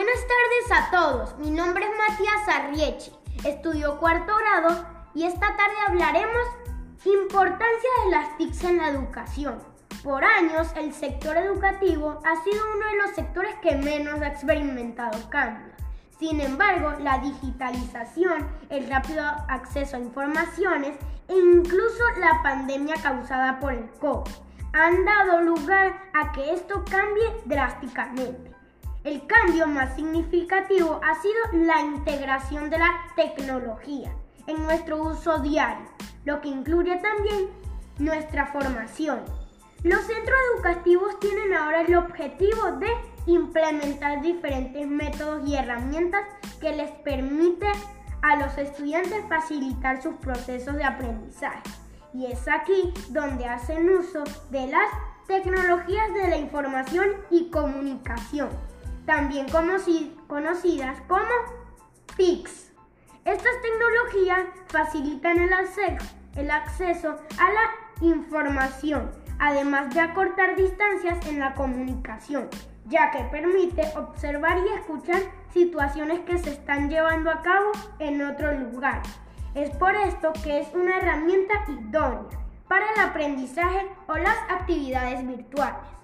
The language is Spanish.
Buenas tardes a todos, mi nombre es Matías Arriechi, estudio cuarto grado y esta tarde hablaremos importancia de las TICs en la educación. Por años, el sector educativo ha sido uno de los sectores que menos ha experimentado cambios. Sin embargo, la digitalización, el rápido acceso a informaciones e incluso la pandemia causada por el COVID han dado lugar a que esto cambie drásticamente. El cambio más significativo ha sido la integración de la tecnología en nuestro uso diario, lo que incluye también nuestra formación. Los centros educativos tienen ahora el objetivo de implementar diferentes métodos y herramientas que les permiten a los estudiantes facilitar sus procesos de aprendizaje. Y es aquí donde hacen uso de las tecnologías de la información y comunicación también conocidas como TICs. Estas tecnologías facilitan el acceso, el acceso a la información, además de acortar distancias en la comunicación, ya que permite observar y escuchar situaciones que se están llevando a cabo en otro lugar. Es por esto que es una herramienta idónea para el aprendizaje o las actividades virtuales.